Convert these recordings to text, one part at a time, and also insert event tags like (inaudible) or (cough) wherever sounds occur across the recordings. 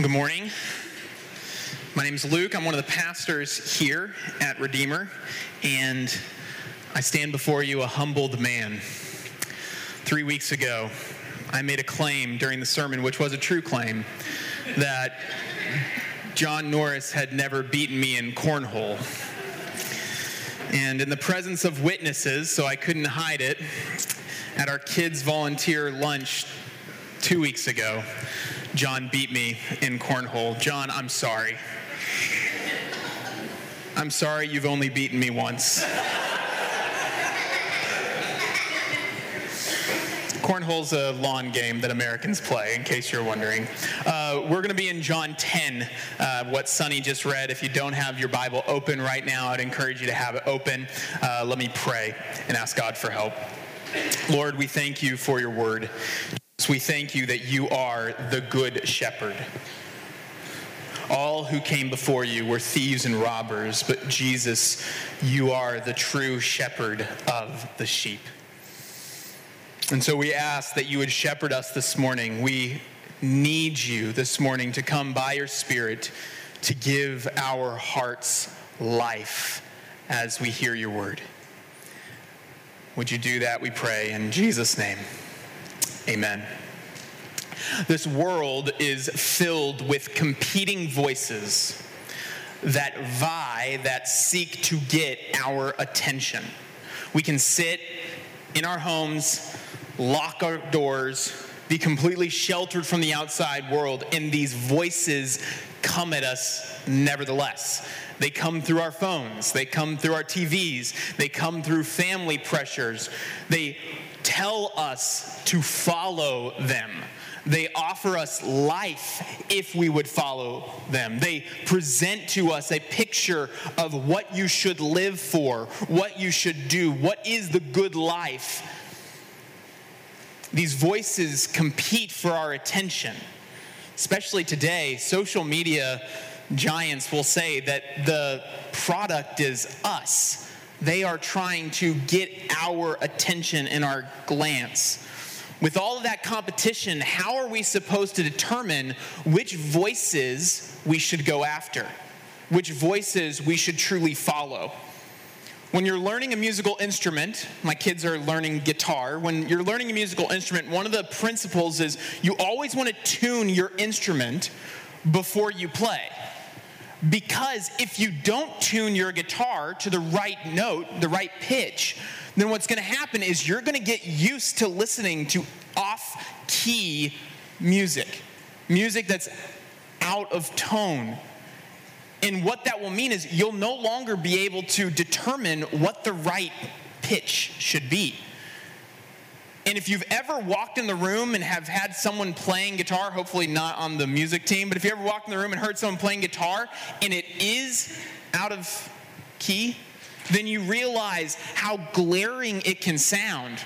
Good morning. My name is Luke. I'm one of the pastors here at Redeemer, and I stand before you a humbled man. Three weeks ago, I made a claim during the sermon, which was a true claim, that John Norris had never beaten me in cornhole. And in the presence of witnesses, so I couldn't hide it, at our kids' volunteer lunch two weeks ago, John beat me in cornhole. John, I'm sorry. I'm sorry you've only beaten me once. Cornhole's a lawn game that Americans play, in case you're wondering. Uh, we're going to be in John 10, uh, what Sonny just read. If you don't have your Bible open right now, I'd encourage you to have it open. Uh, let me pray and ask God for help. Lord, we thank you for your word. We thank you that you are the good shepherd. All who came before you were thieves and robbers, but Jesus, you are the true shepherd of the sheep. And so we ask that you would shepherd us this morning. We need you this morning to come by your Spirit to give our hearts life as we hear your word. Would you do that, we pray, in Jesus' name? Amen. This world is filled with competing voices that vie, that seek to get our attention. We can sit in our homes, lock our doors, be completely sheltered from the outside world, and these voices come at us nevertheless. They come through our phones, they come through our TVs, they come through family pressures. They tell us to follow them. They offer us life if we would follow them. They present to us a picture of what you should live for, what you should do, what is the good life. These voices compete for our attention. Especially today, social media giants will say that the product is us. They are trying to get our attention and our glance. With all of that competition, how are we supposed to determine which voices we should go after? Which voices we should truly follow? When you're learning a musical instrument, my kids are learning guitar. When you're learning a musical instrument, one of the principles is you always want to tune your instrument before you play. Because if you don't tune your guitar to the right note, the right pitch, then what's going to happen is you're going to get used to listening to off key music, music that's out of tone. And what that will mean is you'll no longer be able to determine what the right pitch should be. And if you've ever walked in the room and have had someone playing guitar, hopefully not on the music team, but if you ever walked in the room and heard someone playing guitar and it is out of key, then you realize how glaring it can sound.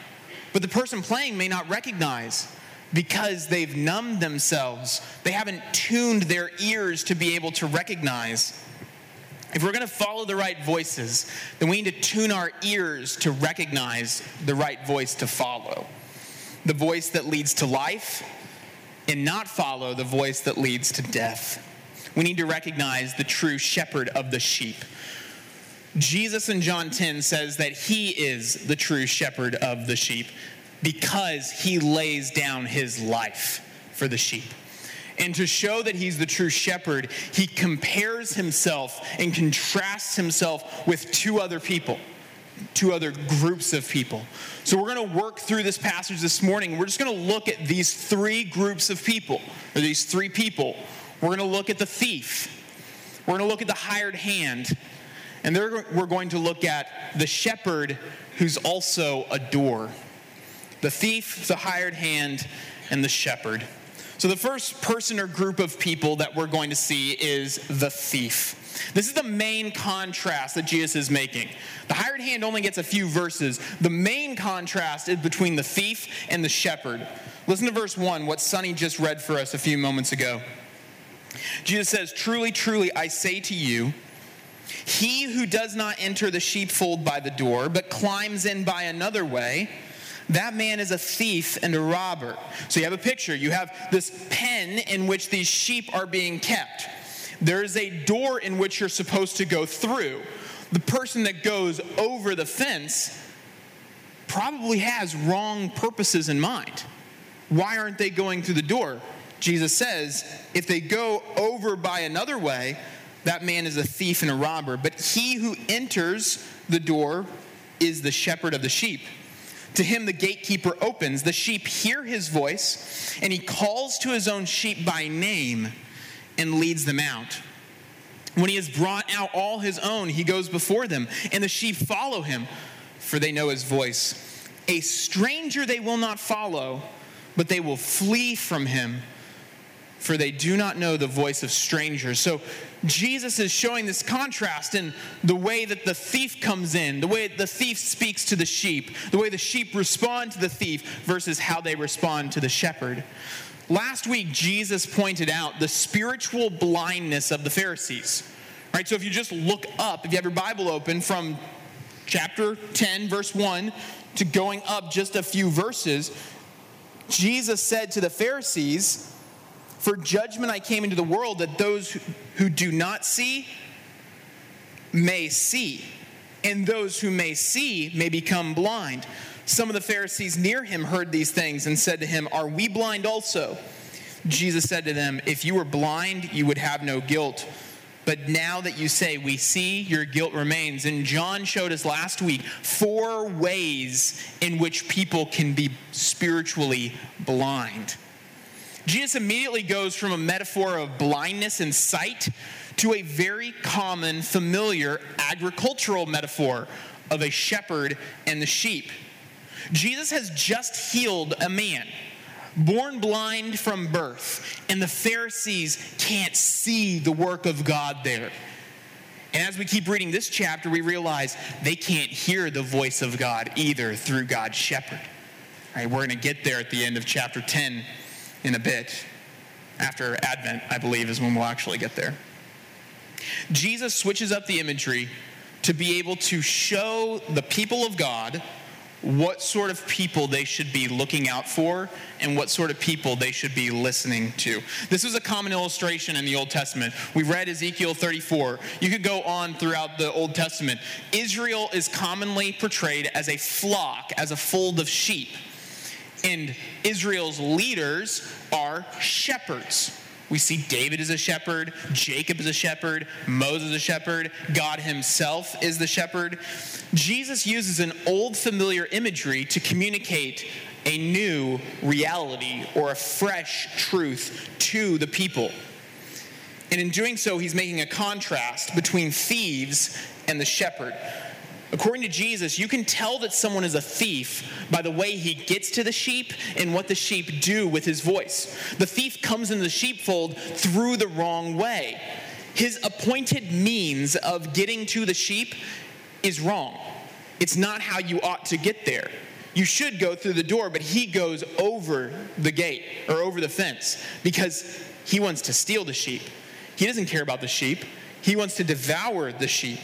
But the person playing may not recognize because they've numbed themselves. They haven't tuned their ears to be able to recognize. If we're going to follow the right voices, then we need to tune our ears to recognize the right voice to follow. The voice that leads to life, and not follow the voice that leads to death. We need to recognize the true shepherd of the sheep. Jesus in John 10 says that he is the true shepherd of the sheep because he lays down his life for the sheep. And to show that he's the true shepherd, he compares himself and contrasts himself with two other people, two other groups of people. So we're going to work through this passage this morning. We're just going to look at these three groups of people, or these three people. We're going to look at the thief, we're going to look at the hired hand, and there we're going to look at the shepherd who's also a door. The thief, the hired hand, and the shepherd. So, the first person or group of people that we're going to see is the thief. This is the main contrast that Jesus is making. The hired hand only gets a few verses. The main contrast is between the thief and the shepherd. Listen to verse 1, what Sonny just read for us a few moments ago. Jesus says, Truly, truly, I say to you, he who does not enter the sheepfold by the door, but climbs in by another way, That man is a thief and a robber. So you have a picture. You have this pen in which these sheep are being kept. There is a door in which you're supposed to go through. The person that goes over the fence probably has wrong purposes in mind. Why aren't they going through the door? Jesus says, if they go over by another way, that man is a thief and a robber. But he who enters the door is the shepherd of the sheep. To him, the gatekeeper opens. The sheep hear his voice, and he calls to his own sheep by name and leads them out. When he has brought out all his own, he goes before them, and the sheep follow him, for they know his voice. A stranger they will not follow, but they will flee from him, for they do not know the voice of strangers. So Jesus is showing this contrast in the way that the thief comes in, the way the thief speaks to the sheep, the way the sheep respond to the thief versus how they respond to the shepherd. Last week, Jesus pointed out the spiritual blindness of the Pharisees. Right? So if you just look up, if you have your Bible open from chapter 10, verse 1 to going up just a few verses, Jesus said to the Pharisees, for judgment I came into the world that those who do not see may see, and those who may see may become blind. Some of the Pharisees near him heard these things and said to him, Are we blind also? Jesus said to them, If you were blind, you would have no guilt. But now that you say we see, your guilt remains. And John showed us last week four ways in which people can be spiritually blind. Jesus immediately goes from a metaphor of blindness and sight to a very common, familiar agricultural metaphor of a shepherd and the sheep. Jesus has just healed a man born blind from birth, and the Pharisees can't see the work of God there. And as we keep reading this chapter, we realize they can't hear the voice of God either through God's shepherd. All right, we're going to get there at the end of chapter 10 in a bit. After Advent, I believe, is when we'll actually get there. Jesus switches up the imagery to be able to show the people of God what sort of people they should be looking out for and what sort of people they should be listening to. This is a common illustration in the Old Testament. We read Ezekiel 34. You could go on throughout the Old Testament. Israel is commonly portrayed as a flock, as a fold of sheep. And Israel's leaders are shepherds. We see David as a shepherd, Jacob is a shepherd, Moses is a shepherd, God himself is the shepherd. Jesus uses an old familiar imagery to communicate a new reality or a fresh truth to the people. And in doing so, he's making a contrast between thieves and the shepherd. According to Jesus, you can tell that someone is a thief by the way he gets to the sheep and what the sheep do with his voice. The thief comes into the sheepfold through the wrong way. His appointed means of getting to the sheep is wrong. It's not how you ought to get there. You should go through the door, but he goes over the gate or over the fence because he wants to steal the sheep. He doesn't care about the sheep, he wants to devour the sheep.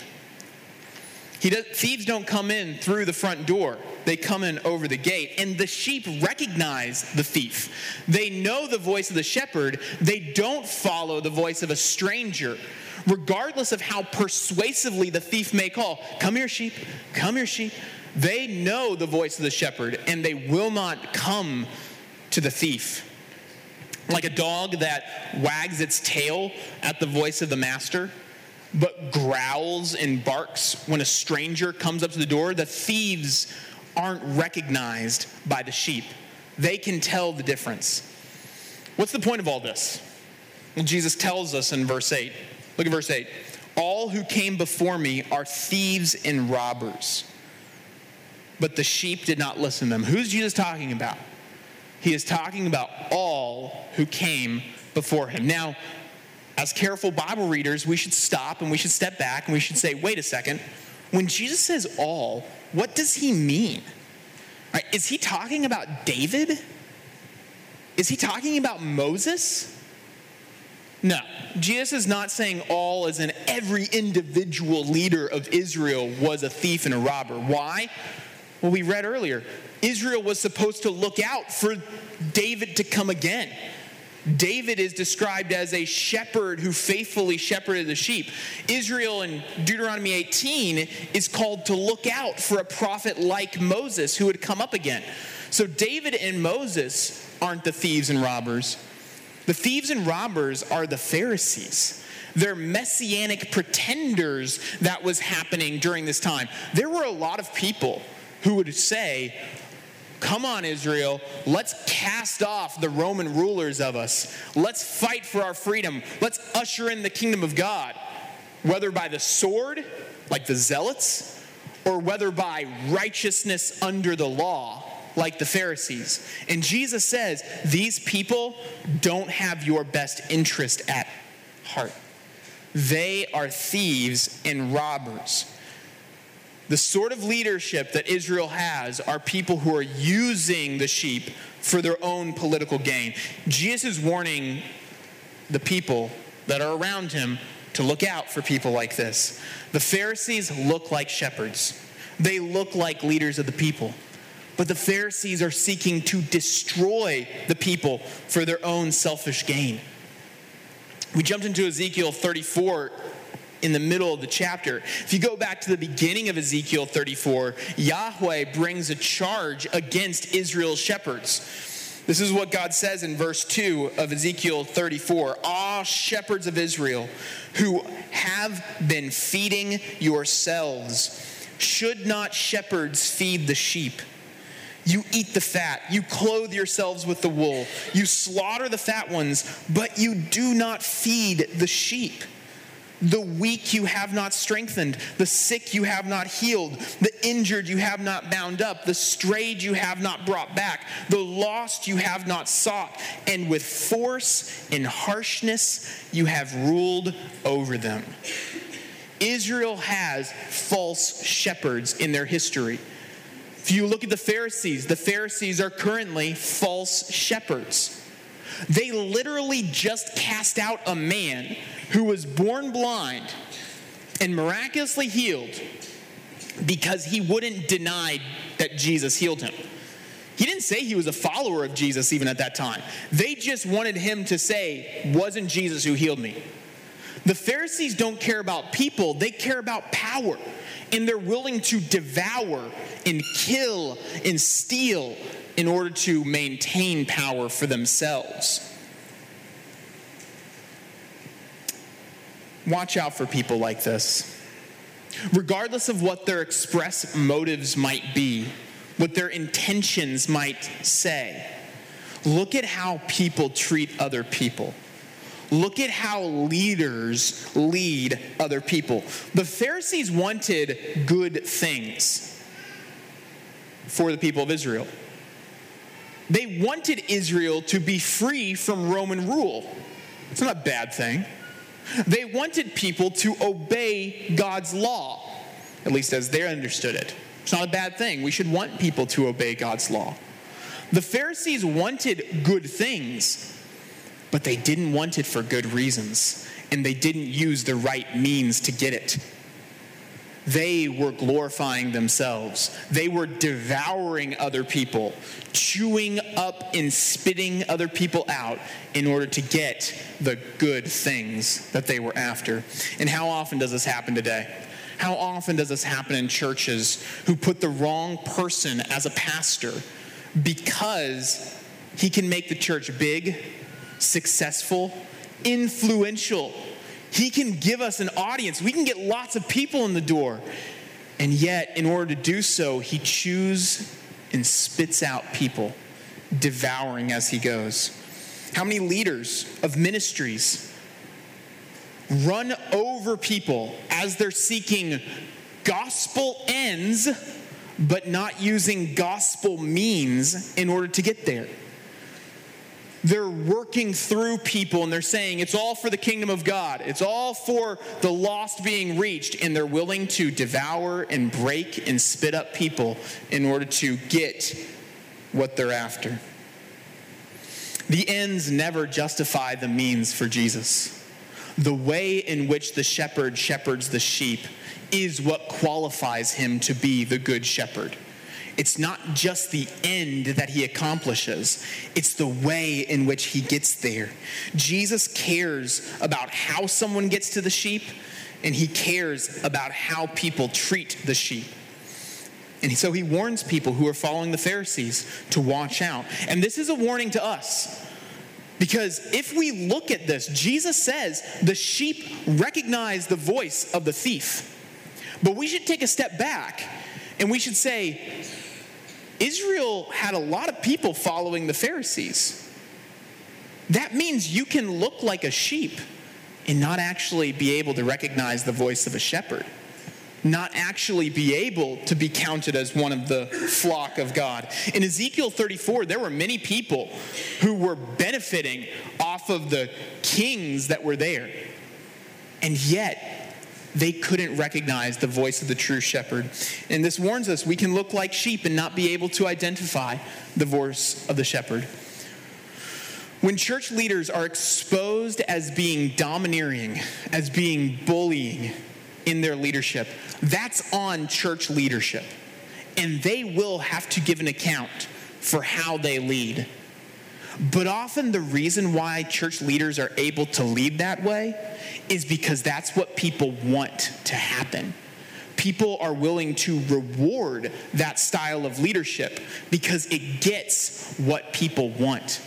He does, thieves don't come in through the front door. They come in over the gate. And the sheep recognize the thief. They know the voice of the shepherd. They don't follow the voice of a stranger, regardless of how persuasively the thief may call. Come here, sheep. Come here, sheep. They know the voice of the shepherd, and they will not come to the thief. Like a dog that wags its tail at the voice of the master but growls and barks when a stranger comes up to the door, the thieves aren't recognized by the sheep. They can tell the difference. What's the point of all this? Well, Jesus tells us in verse 8. Look at verse 8. All who came before me are thieves and robbers, but the sheep did not listen to them. Who's Jesus talking about? He is talking about all who came before him. Now, as careful Bible readers, we should stop and we should step back and we should say, wait a second. When Jesus says all, what does he mean? Right, is he talking about David? Is he talking about Moses? No, Jesus is not saying all as in every individual leader of Israel was a thief and a robber. Why? Well, we read earlier Israel was supposed to look out for David to come again. David is described as a shepherd who faithfully shepherded the sheep. Israel in Deuteronomy 18 is called to look out for a prophet like Moses who would come up again. So David and Moses aren't the thieves and robbers. The thieves and robbers are the Pharisees. They're messianic pretenders that was happening during this time. There were a lot of people who would say, Come on, Israel, let's cast off the Roman rulers of us. Let's fight for our freedom. Let's usher in the kingdom of God, whether by the sword, like the zealots, or whether by righteousness under the law, like the Pharisees. And Jesus says, These people don't have your best interest at heart. They are thieves and robbers. The sort of leadership that Israel has are people who are using the sheep for their own political gain. Jesus is warning the people that are around him to look out for people like this. The Pharisees look like shepherds, they look like leaders of the people. But the Pharisees are seeking to destroy the people for their own selfish gain. We jumped into Ezekiel 34 in the middle of the chapter. If you go back to the beginning of Ezekiel 34, Yahweh brings a charge against Israel's shepherds. This is what God says in verse 2 of Ezekiel 34 Ah, shepherds of Israel, who have been feeding yourselves, should not shepherds feed the sheep? You eat the fat. You clothe yourselves with the wool. You slaughter the fat ones, but you do not feed the sheep. The weak you have not strengthened, the sick you have not healed, the injured you have not bound up, the strayed you have not brought back, the lost you have not sought, and with force and harshness you have ruled over them. Israel has false shepherds in their history. If you look at the Pharisees, the Pharisees are currently false shepherds. They literally just cast out a man who was born blind and miraculously healed because he wouldn't deny that Jesus healed him. He didn't say he was a follower of Jesus even at that time. They just wanted him to say, wasn't Jesus who healed me. The Pharisees don't care about people, they care about power and they're willing to devour and kill and steal in order to maintain power for themselves. Watch out for people like this. Regardless of what their express motives might be, what their intentions might say, look at how people treat other people. Look at how leaders lead other people. The Pharisees wanted good things for the people of Israel. They wanted Israel to be free from Roman rule. It's not a bad thing. They wanted people to obey God's law, at least as they understood it. It's not a bad thing. We should want people to obey God's law. The Pharisees wanted good things but they didn't want it for good reasons, and they didn't use the right means to get it. They were glorifying themselves. They were devouring other people, chewing up and spitting other people out in order to get the good things that they were after. And how often does this happen today? How often does this happen in churches who put the wrong person as a pastor because he can make the church big successful, influential. He can give us an audience. We can get lots of people in the door. And yet, in order to do so, he chews and spits out people, devouring as he goes. How many leaders of ministries run over people as they're seeking gospel ends, but not using gospel means in order to get there? They're working through people and they're saying it's all for the kingdom of God. It's all for the lost being reached. And they're willing to devour and break and spit up people in order to get what they're after. The ends never justify the means for Jesus. The way in which the shepherd shepherds the sheep is what qualifies him to be the good shepherd. It's not just the end that he accomplishes, it's the way in which he gets there. Jesus cares about how someone gets to the sheep, and he cares about how people treat the sheep. And so he warns people who are following the Pharisees to watch out. And this is a warning to us. Because if we look at this, Jesus says the sheep recognize the voice of the thief. But we should take a step back and we should say, Israel had a lot of people following the Pharisees. That means you can look like a sheep and not actually be able to recognize the voice of a shepherd, not actually be able to be counted as one of the flock of God. In Ezekiel 34, there were many people who were benefiting off of the kings that were there. And yet, they couldn't recognize the voice of the true shepherd. And this warns us we can look like sheep and not be able to identify the voice of the shepherd. When church leaders are exposed as being domineering, as being bullying in their leadership, that's on church leadership. And they will have to give an account for how they lead. But often the reason why church leaders are able to lead that way is because that's what people want to happen. People are willing to reward that style of leadership because it gets what people want.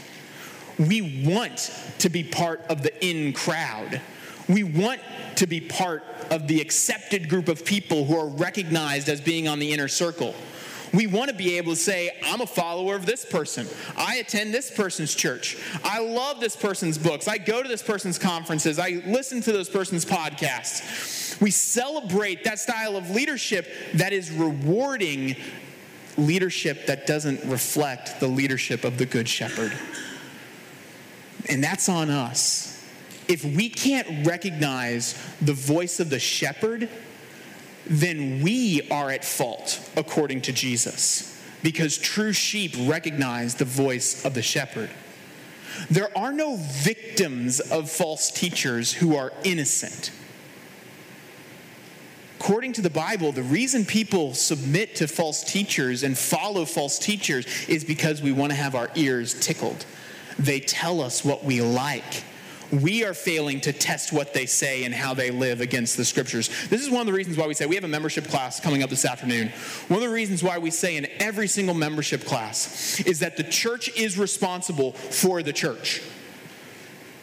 We want to be part of the in crowd. We want to be part of the accepted group of people who are recognized as being on the inner circle. We want to be able to say, I'm a follower of this person. I attend this person's church. I love this person's books. I go to this person's conferences. I listen to this person's podcasts. We celebrate that style of leadership that is rewarding leadership that doesn't reflect the leadership of the Good Shepherd. And that's on us. If we can't recognize the voice of the shepherd, then we are at fault, according to Jesus, because true sheep recognize the voice of the shepherd. There are no victims of false teachers who are innocent. According to the Bible, the reason people submit to false teachers and follow false teachers is because we want to have our ears tickled. They tell us what we like we are failing to test what they say and how they live against the scriptures. This is one of the reasons why we say we have a membership class coming up this afternoon. One of the reasons why we say in every single membership class is that the church is responsible for the church.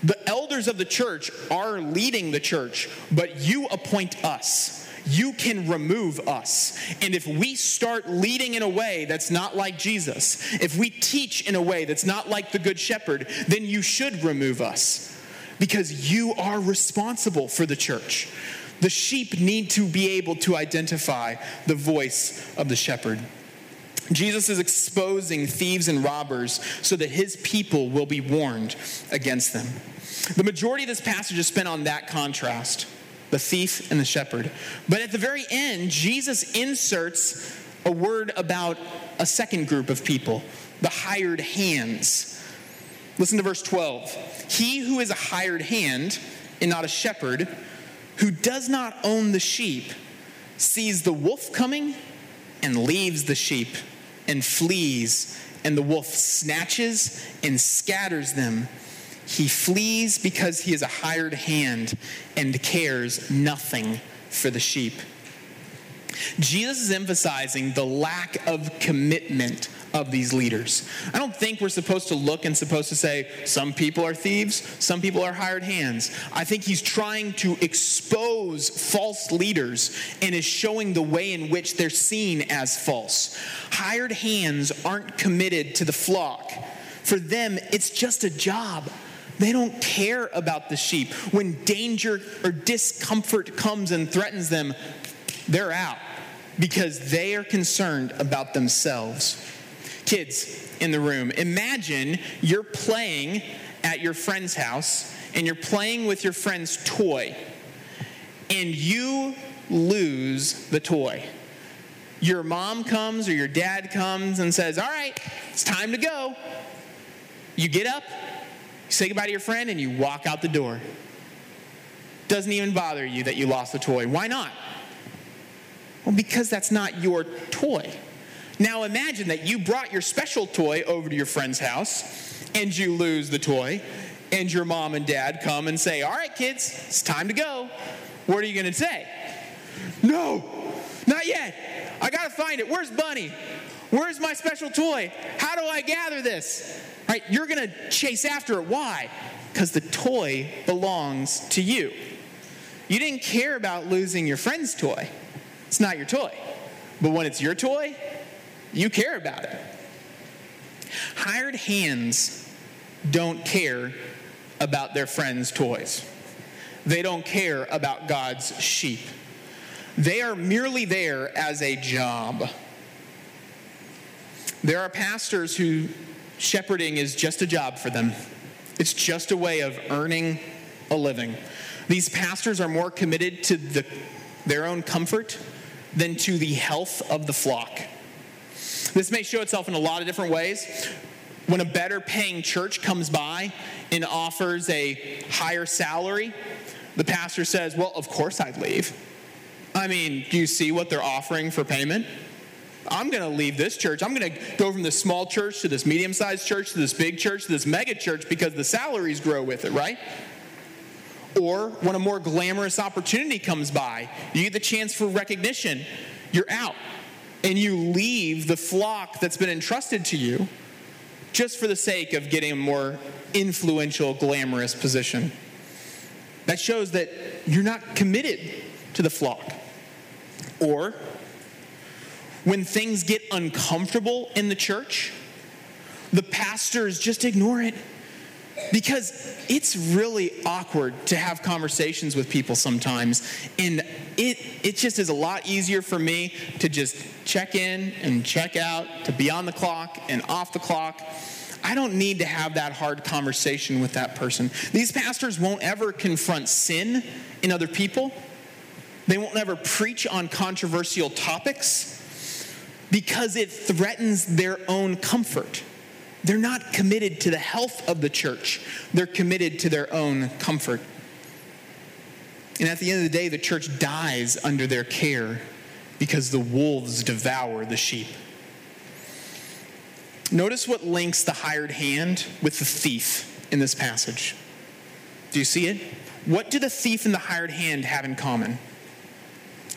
The elders of the church are leading the church, but you appoint us you can remove us. And if we start leading in a way that's not like Jesus, if we teach in a way that's not like the Good Shepherd, then you should remove us because you are responsible for the church. The sheep need to be able to identify the voice of the shepherd. Jesus is exposing thieves and robbers so that his people will be warned against them. The majority of this passage is spent on that contrast the thief and the shepherd. But at the very end, Jesus inserts a word about a second group of people the hired hands. Listen to verse 12. He who is a hired hand and not a shepherd, who does not own the sheep, sees the wolf coming and leaves the sheep and flees, and the wolf snatches and scatters them. He flees because he is a hired hand and cares nothing for the sheep. Jesus is emphasizing the lack of commitment of these leaders. I don't think we're supposed to look and supposed to say some people are thieves, some people are hired hands. I think he's trying to expose false leaders and is showing the way in which they're seen as false. Hired hands aren't committed to the flock. For them, it's just a job. They don't care about the sheep. When danger or discomfort comes and threatens them, they're out because they are concerned about themselves. Kids in the room, imagine you're playing at your friend's house and you're playing with your friend's toy and you lose the toy. Your mom comes or your dad comes and says, All right, it's time to go. You get up, you say goodbye to your friend, and you walk out the door. Doesn't even bother you that you lost the toy. Why not? Well, because that's not your toy. Now imagine that you brought your special toy over to your friend's house and you lose the toy, and your mom and dad come and say, All right, kids, it's time to go. What are you going to say? No, not yet. I got to find it. Where's Bunny? Where's my special toy? How do I gather this? Right? You're going to chase after it. Why? Because the toy belongs to you. You didn't care about losing your friend's toy. It's not your toy. But when it's your toy, you care about it. Hired hands don't care about their friends' toys. They don't care about God's sheep. They are merely there as a job. There are pastors who shepherding is just a job for them, it's just a way of earning a living. These pastors are more committed to the, their own comfort than to the health of the flock. This may show itself in a lot of different ways. When a better paying church comes by and offers a higher salary, the pastor says, Well, of course I'd leave. I mean, do you see what they're offering for payment? I'm going to leave this church. I'm going to go from this small church to this medium sized church to this big church to this mega church because the salaries grow with it, right? Or when a more glamorous opportunity comes by, you get the chance for recognition, you're out. And you leave the flock that's been entrusted to you just for the sake of getting a more influential, glamorous position. That shows that you're not committed to the flock. Or when things get uncomfortable in the church, the pastors just ignore it because it's really awkward to have conversations with people sometimes and it it just is a lot easier for me to just check in and check out to be on the clock and off the clock I don't need to have that hard conversation with that person. These pastors won't ever confront sin in other people. They won't ever preach on controversial topics because it threatens their own comfort. They're not committed to the health of the church, they're committed to their own comfort. And at the end of the day, the church dies under their care because the wolves devour the sheep. Notice what links the hired hand with the thief in this passage. Do you see it? What do the thief and the hired hand have in common?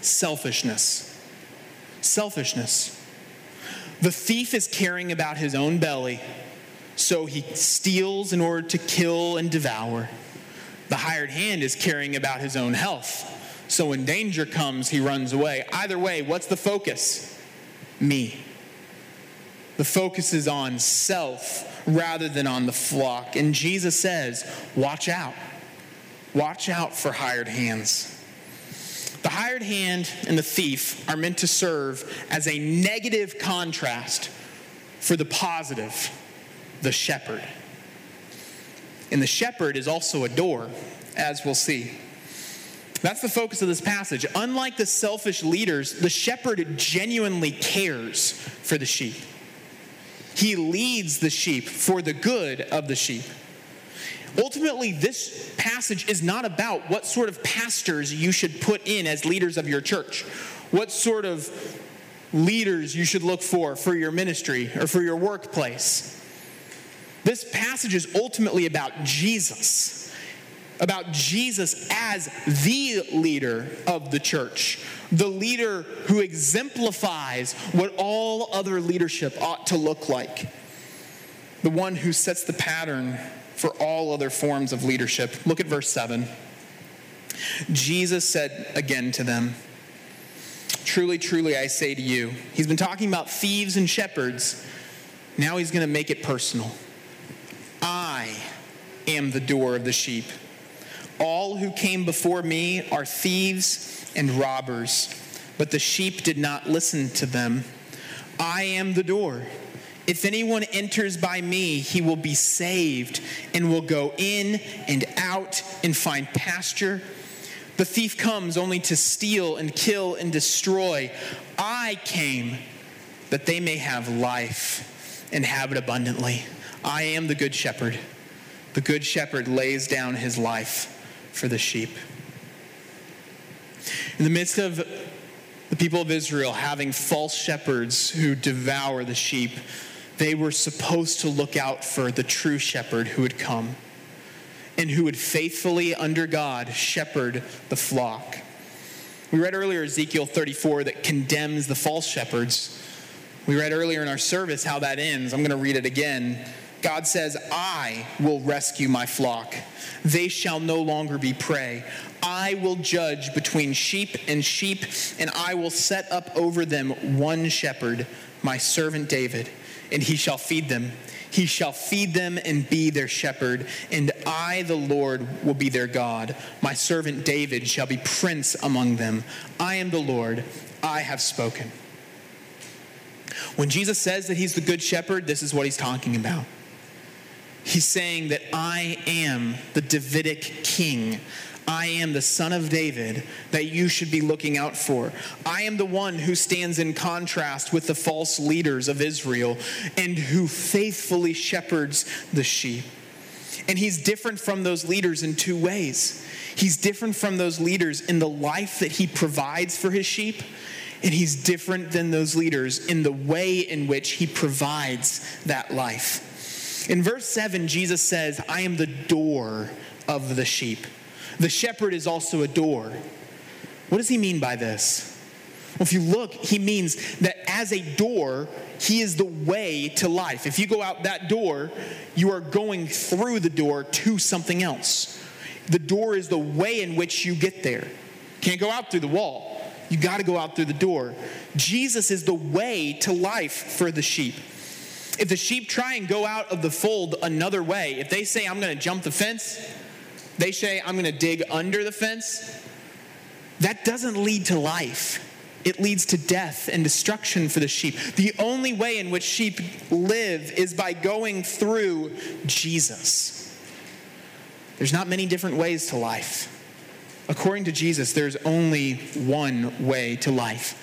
Selfishness. Selfishness. The thief is caring about his own belly, so he steals in order to kill and devour. The hired hand is caring about his own health, so when danger comes, he runs away. Either way, what's the focus? Me. The focus is on self rather than on the flock. And Jesus says, Watch out. Watch out for hired hands. The hired hand and the thief are meant to serve as a negative contrast for the positive, the shepherd. And the shepherd is also a door, as we'll see. That's the focus of this passage. Unlike the selfish leaders, the shepherd genuinely cares for the sheep. He leads the sheep for the good of the sheep. Ultimately, this passage is not about what sort of pastors you should put in as leaders of your church, what sort of leaders you should look for for your ministry or for your workplace. This passage is ultimately about Jesus, about Jesus as the leader of the church, the leader who exemplifies what all other leadership ought to look like, the one who sets the pattern for all other forms of leadership. Look at verse 7. Jesus said again to them, Truly, truly, I say to you, he's been talking about thieves and shepherds. Now he's going to make it personal. I am the door of the sheep. All who came before me are thieves and robbers, but the sheep did not listen to them. I am the door. If anyone enters by me, he will be saved and will go in and out and find pasture. The thief comes only to steal and kill and destroy. I came that they may have life and have it abundantly. I am the good shepherd. The good shepherd lays down his life for the sheep. In the midst of the people of Israel having false shepherds who devour the sheep, they were supposed to look out for the true shepherd who would come and who would faithfully, under God, shepherd the flock. We read earlier Ezekiel 34 that condemns the false shepherds. We read earlier in our service how that ends. I'm going to read it again. God says, I will rescue my flock. They shall no longer be prey. I will judge between sheep and sheep, and I will set up over them one shepherd, my servant David, and he shall feed them. He shall feed them and be their shepherd, and I, the Lord, will be their God. My servant David shall be prince among them. I am the Lord, I have spoken. When Jesus says that he's the good shepherd, this is what he's talking about. He's saying that I am the Davidic king. I am the son of David that you should be looking out for. I am the one who stands in contrast with the false leaders of Israel and who faithfully shepherds the sheep. And he's different from those leaders in two ways. He's different from those leaders in the life that he provides for his sheep, and he's different than those leaders in the way in which he provides that life. In verse 7, Jesus says, I am the door of the sheep. The shepherd is also a door. What does he mean by this? Well, if you look, he means that as a door, he is the way to life. If you go out that door, you are going through the door to something else. The door is the way in which you get there. Can't go out through the wall. You got to go out through the door. Jesus is the way to life for the sheep. If the sheep try and go out of the fold another way, if they say, I'm going to jump the fence, they say, I'm going to dig under the fence, that doesn't lead to life. It leads to death and destruction for the sheep. The only way in which sheep live is by going through Jesus. There's not many different ways to life. According to Jesus, there's only one way to life.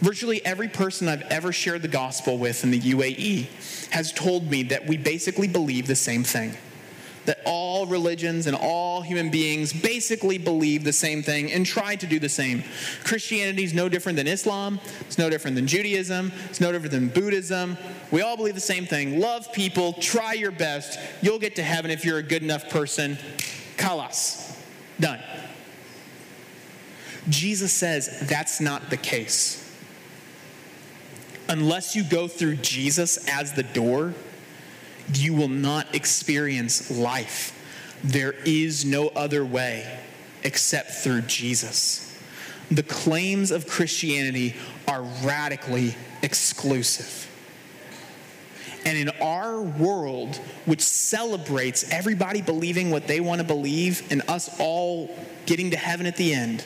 Virtually every person I've ever shared the gospel with in the UAE has told me that we basically believe the same thing that all religions and all human beings basically believe the same thing and try to do the same. Christianity is no different than Islam, it's no different than Judaism, it's no different than Buddhism. We all believe the same thing. Love people, try your best. You'll get to heaven if you're a good enough person. Kalas. Done. Jesus says that's not the case. Unless you go through Jesus as the door, you will not experience life. There is no other way except through Jesus. The claims of Christianity are radically exclusive. And in our world, which celebrates everybody believing what they want to believe and us all getting to heaven at the end,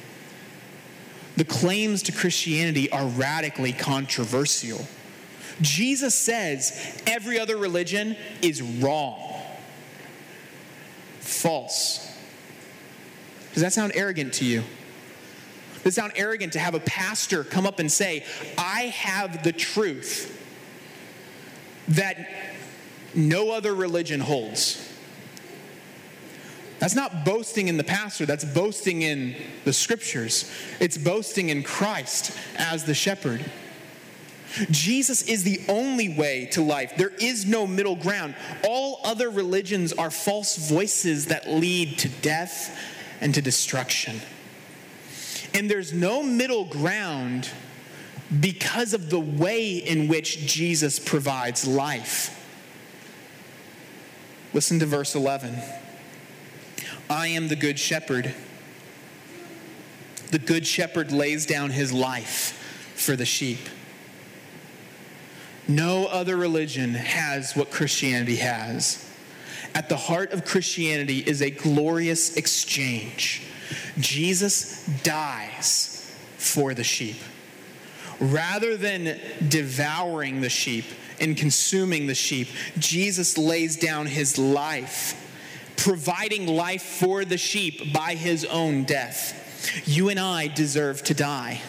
the claims to Christianity are radically controversial. Jesus says every other religion is wrong, false. Does that sound arrogant to you? Does it sound arrogant to have a pastor come up and say, I have the truth that no other religion holds? That's not boasting in the pastor, that's boasting in the scriptures. It's boasting in Christ as the shepherd. Jesus is the only way to life. There is no middle ground. All other religions are false voices that lead to death and to destruction. And there's no middle ground because of the way in which Jesus provides life. Listen to verse 11. I am the good shepherd. The good shepherd lays down his life for the sheep. No other religion has what Christianity has. At the heart of Christianity is a glorious exchange. Jesus dies for the sheep. Rather than devouring the sheep and consuming the sheep, Jesus lays down his life, providing life for the sheep by his own death. You and I deserve to die.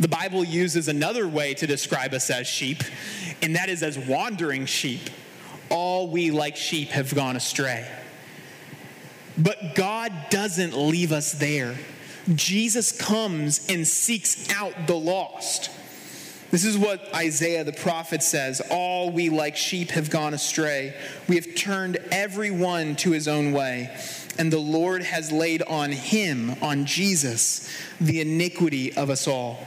The Bible uses another way to describe us as sheep, and that is as wandering sheep. All we, like sheep, have gone astray. But God doesn't leave us there. Jesus comes and seeks out the lost. This is what Isaiah the prophet says All we like sheep have gone astray. We have turned every one to his own way. And the Lord has laid on him, on Jesus, the iniquity of us all.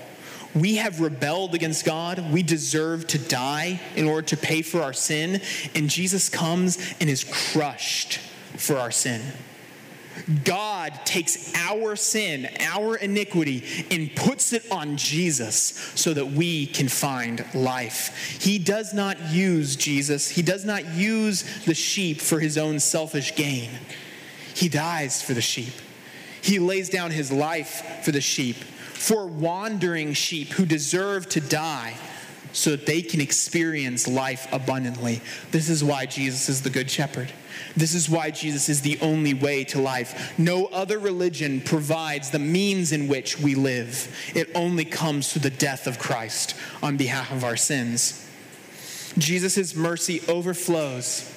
We have rebelled against God. We deserve to die in order to pay for our sin. And Jesus comes and is crushed for our sin. God takes our sin, our iniquity, and puts it on Jesus so that we can find life. He does not use Jesus, he does not use the sheep for his own selfish gain. He dies for the sheep. He lays down his life for the sheep, for wandering sheep who deserve to die so that they can experience life abundantly. This is why Jesus is the Good Shepherd. This is why Jesus is the only way to life. No other religion provides the means in which we live, it only comes through the death of Christ on behalf of our sins. Jesus' mercy overflows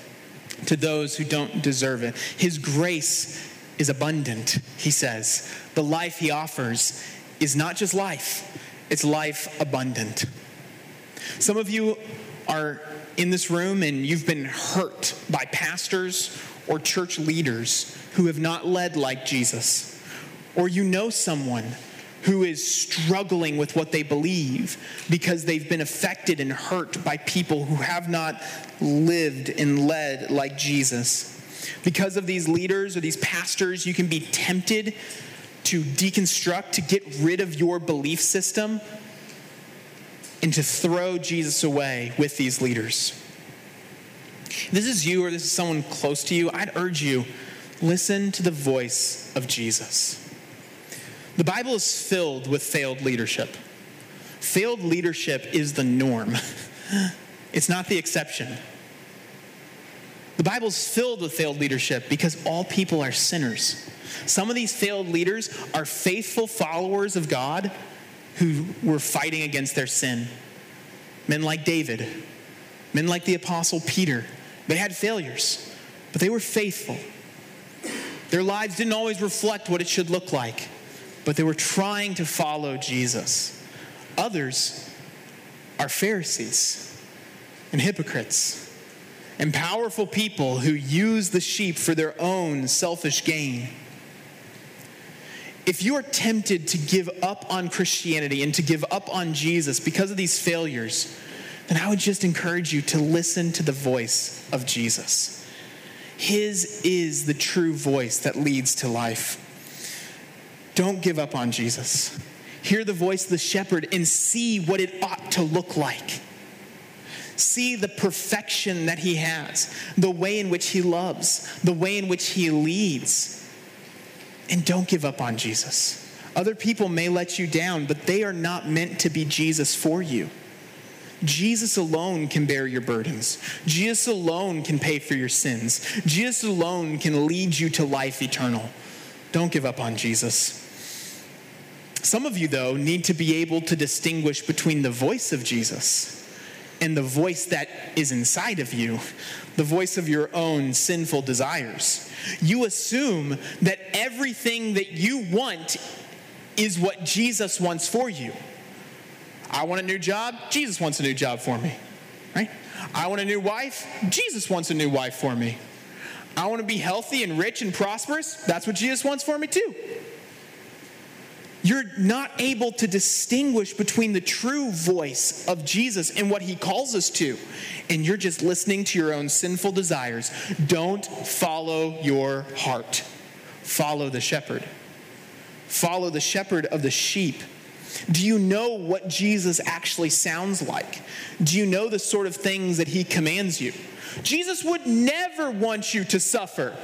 to those who don't deserve it. His grace is abundant, he says. The life he offers is not just life, it's life abundant. Some of you are in this room and you've been hurt by pastors or church leaders who have not led like Jesus, or you know someone who is struggling with what they believe because they've been affected and hurt by people who have not lived and led like Jesus. Because of these leaders or these pastors, you can be tempted to deconstruct, to get rid of your belief system and to throw Jesus away with these leaders. This is you or this is someone close to you, I'd urge you listen to the voice of Jesus. The Bible is filled with failed leadership. Failed leadership is the norm, (laughs) it's not the exception. The Bible is filled with failed leadership because all people are sinners. Some of these failed leaders are faithful followers of God who were fighting against their sin. Men like David, men like the Apostle Peter. They had failures, but they were faithful. Their lives didn't always reflect what it should look like, but they were trying to follow Jesus. Others are Pharisees and hypocrites and powerful people who use the sheep for their own selfish gain if you are tempted to give up on Christianity and to give up on Jesus because of these failures, then I would just encourage you to listen to the voice of Jesus. His is the true voice that leads to life. Don't give up on Jesus. Hear the voice of the shepherd and see what it ought to look like. See the perfection that he has, the way in which he loves, the way in which he leads and don't give up on Jesus. Other people may let you down, but they are not meant to be Jesus for you. Jesus alone can bear your burdens. Jesus alone can pay for your sins. Jesus alone can lead you to life eternal. Don't give up on Jesus. Some of you, though, need to be able to distinguish between the voice of Jesus and the voice that is inside of you, the voice of your own sinful desires. You assume that everything that you want is what Jesus wants for you. I want a new job, Jesus wants a new job for me. Right? I want a new wife, Jesus wants a new wife for me. I want to be healthy and rich and prosperous, that's what Jesus wants for me too you're not able to distinguish between the true voice of Jesus and what he calls us to. And you're just listening to your own sinful desires. Don't follow your heart, follow the shepherd. Follow the shepherd of the sheep. Do you know what Jesus actually sounds like? Do you know the sort of things that he commands you? Jesus would never want you to suffer.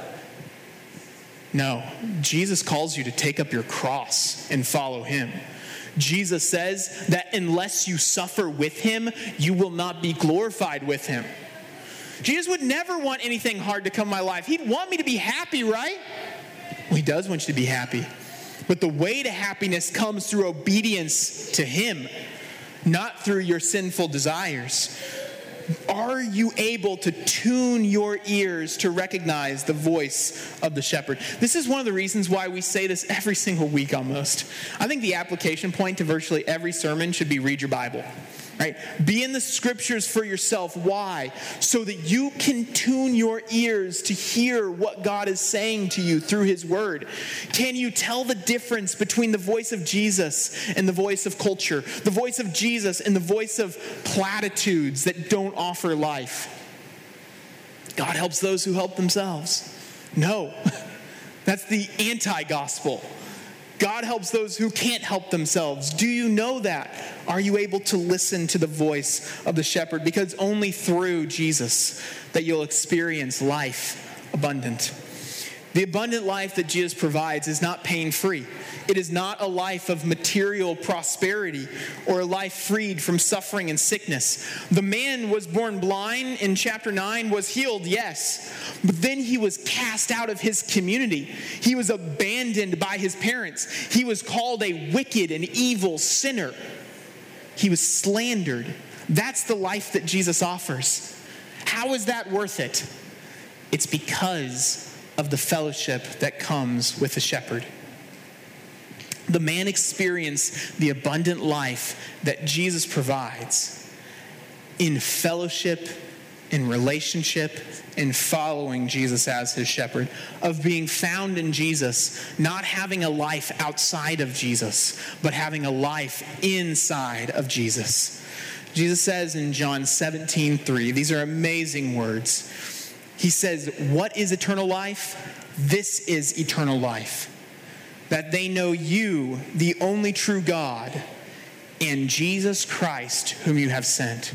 No, Jesus calls you to take up your cross and follow him. Jesus says that unless you suffer with him, you will not be glorified with him. Jesus would never want anything hard to come in my life. He'd want me to be happy, right? Well, he does want you to be happy. But the way to happiness comes through obedience to him, not through your sinful desires. Are you able to tune your ears to recognize the voice of the shepherd? This is one of the reasons why we say this every single week almost. I think the application point to virtually every sermon should be read your Bible right? Be in the scriptures for yourself. Why? So that you can tune your ears to hear what God is saying to you through his word. Can you tell the difference between the voice of Jesus and the voice of culture, the voice of Jesus and the voice of platitudes that don't offer life? God helps those who help themselves. No, (laughs) that's the anti gospel. God helps those who can't help themselves. Do you know that? Are you able to listen to the voice of the shepherd? Because only through Jesus that you'll experience life abundant. The abundant life that Jesus provides is not pain free. It is not a life of material prosperity or a life freed from suffering and sickness. The man was born blind in chapter 9, was healed, yes, but then he was cast out of his community. He was abandoned by his parents. He was called a wicked and evil sinner. He was slandered. That's the life that Jesus offers. How is that worth it? It's because of the fellowship that comes with the shepherd. The man experienced the abundant life that Jesus provides in fellowship, in relationship, in following Jesus as his shepherd, of being found in Jesus, not having a life outside of Jesus, but having a life inside of Jesus. Jesus says in John 17, 3, these are amazing words. He says, What is eternal life? This is eternal life. That they know you, the only true God, and Jesus Christ, whom you have sent.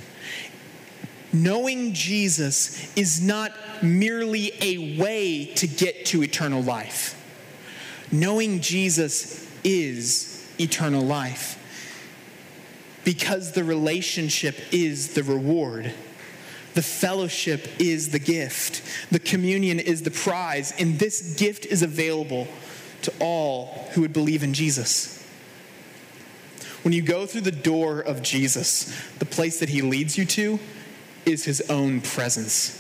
Knowing Jesus is not merely a way to get to eternal life. Knowing Jesus is eternal life because the relationship is the reward. The fellowship is the gift. The communion is the prize. And this gift is available to all who would believe in Jesus. When you go through the door of Jesus, the place that he leads you to is his own presence.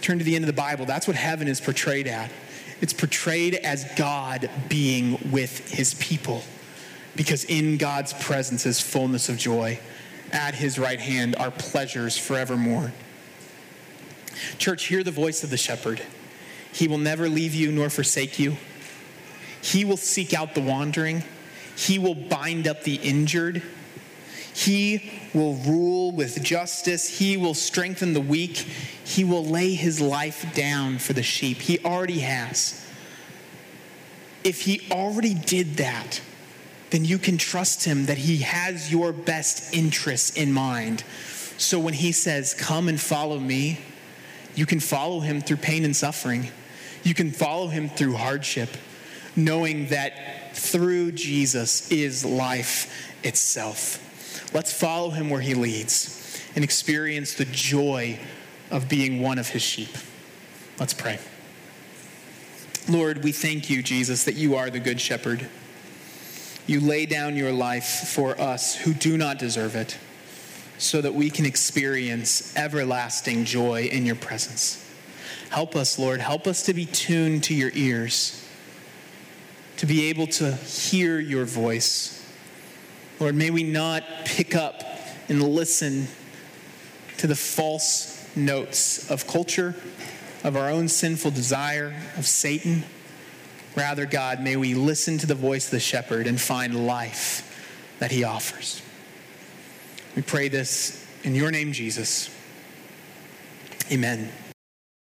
Turn to the end of the Bible. That's what heaven is portrayed at. It's portrayed as God being with his people because in God's presence is fullness of joy at his right hand are pleasures forevermore. Church, hear the voice of the shepherd. He will never leave you nor forsake you. He will seek out the wandering. He will bind up the injured. He will rule with justice. He will strengthen the weak. He will lay his life down for the sheep. He already has. If he already did that, then you can trust him that he has your best interests in mind. So when he says, Come and follow me, you can follow him through pain and suffering. You can follow him through hardship, knowing that through Jesus is life itself. Let's follow him where he leads and experience the joy of being one of his sheep. Let's pray. Lord, we thank you, Jesus, that you are the good shepherd. You lay down your life for us who do not deserve it, so that we can experience everlasting joy in your presence. Help us, Lord. Help us to be tuned to your ears, to be able to hear your voice. Lord, may we not pick up and listen to the false notes of culture, of our own sinful desire, of Satan. Rather, God, may we listen to the voice of the shepherd and find life that he offers. We pray this in your name, Jesus. Amen.